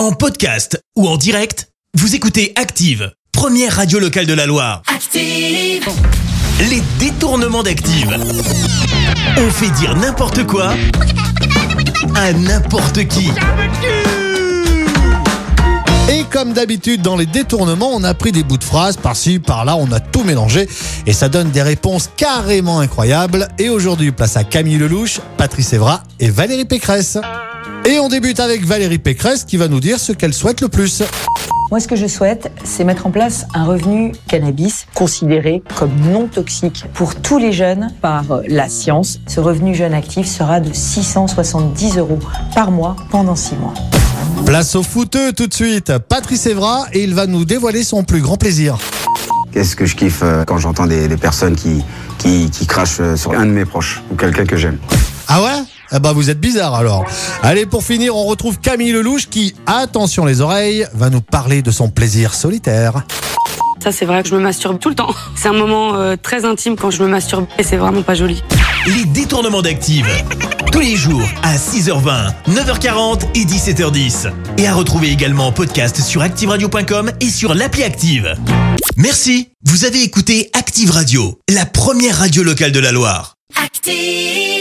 En podcast ou en direct, vous écoutez Active, première radio locale de la Loire. Active, Les détournements d'Active. On fait dire n'importe quoi à n'importe qui. Et comme d'habitude dans les détournements, on a pris des bouts de phrases par-ci, par-là, on a tout mélangé et ça donne des réponses carrément incroyables. Et aujourd'hui, place à Camille Lelouch, Patrice Evra et Valérie Pécresse. Et on débute avec Valérie Pécresse qui va nous dire ce qu'elle souhaite le plus. Moi, ce que je souhaite, c'est mettre en place un revenu cannabis considéré comme non toxique pour tous les jeunes par euh, la science. Ce revenu jeune actif sera de 670 euros par mois pendant 6 mois. Place au footeux tout de suite, Patrice Evra et il va nous dévoiler son plus grand plaisir. Qu'est-ce que je kiffe euh, quand j'entends des, des personnes qui, qui, qui crachent euh, sur un de mes proches ou quelqu'un que j'aime. Ah ouais? Ah bah vous êtes bizarre alors. Allez pour finir on retrouve Camille Lelouch qui, attention les oreilles, va nous parler de son plaisir solitaire. Ça, c'est vrai que je me masturbe tout le temps. C'est un moment euh, très intime quand je me masturbe et c'est vraiment pas joli. Les détournements d'Active. Tous les jours à 6h20, 9h40 et 17h10. Et à retrouver également en podcast sur ActiveRadio.com et sur l'appli Active. Merci. Vous avez écouté Active Radio, la première radio locale de la Loire. active.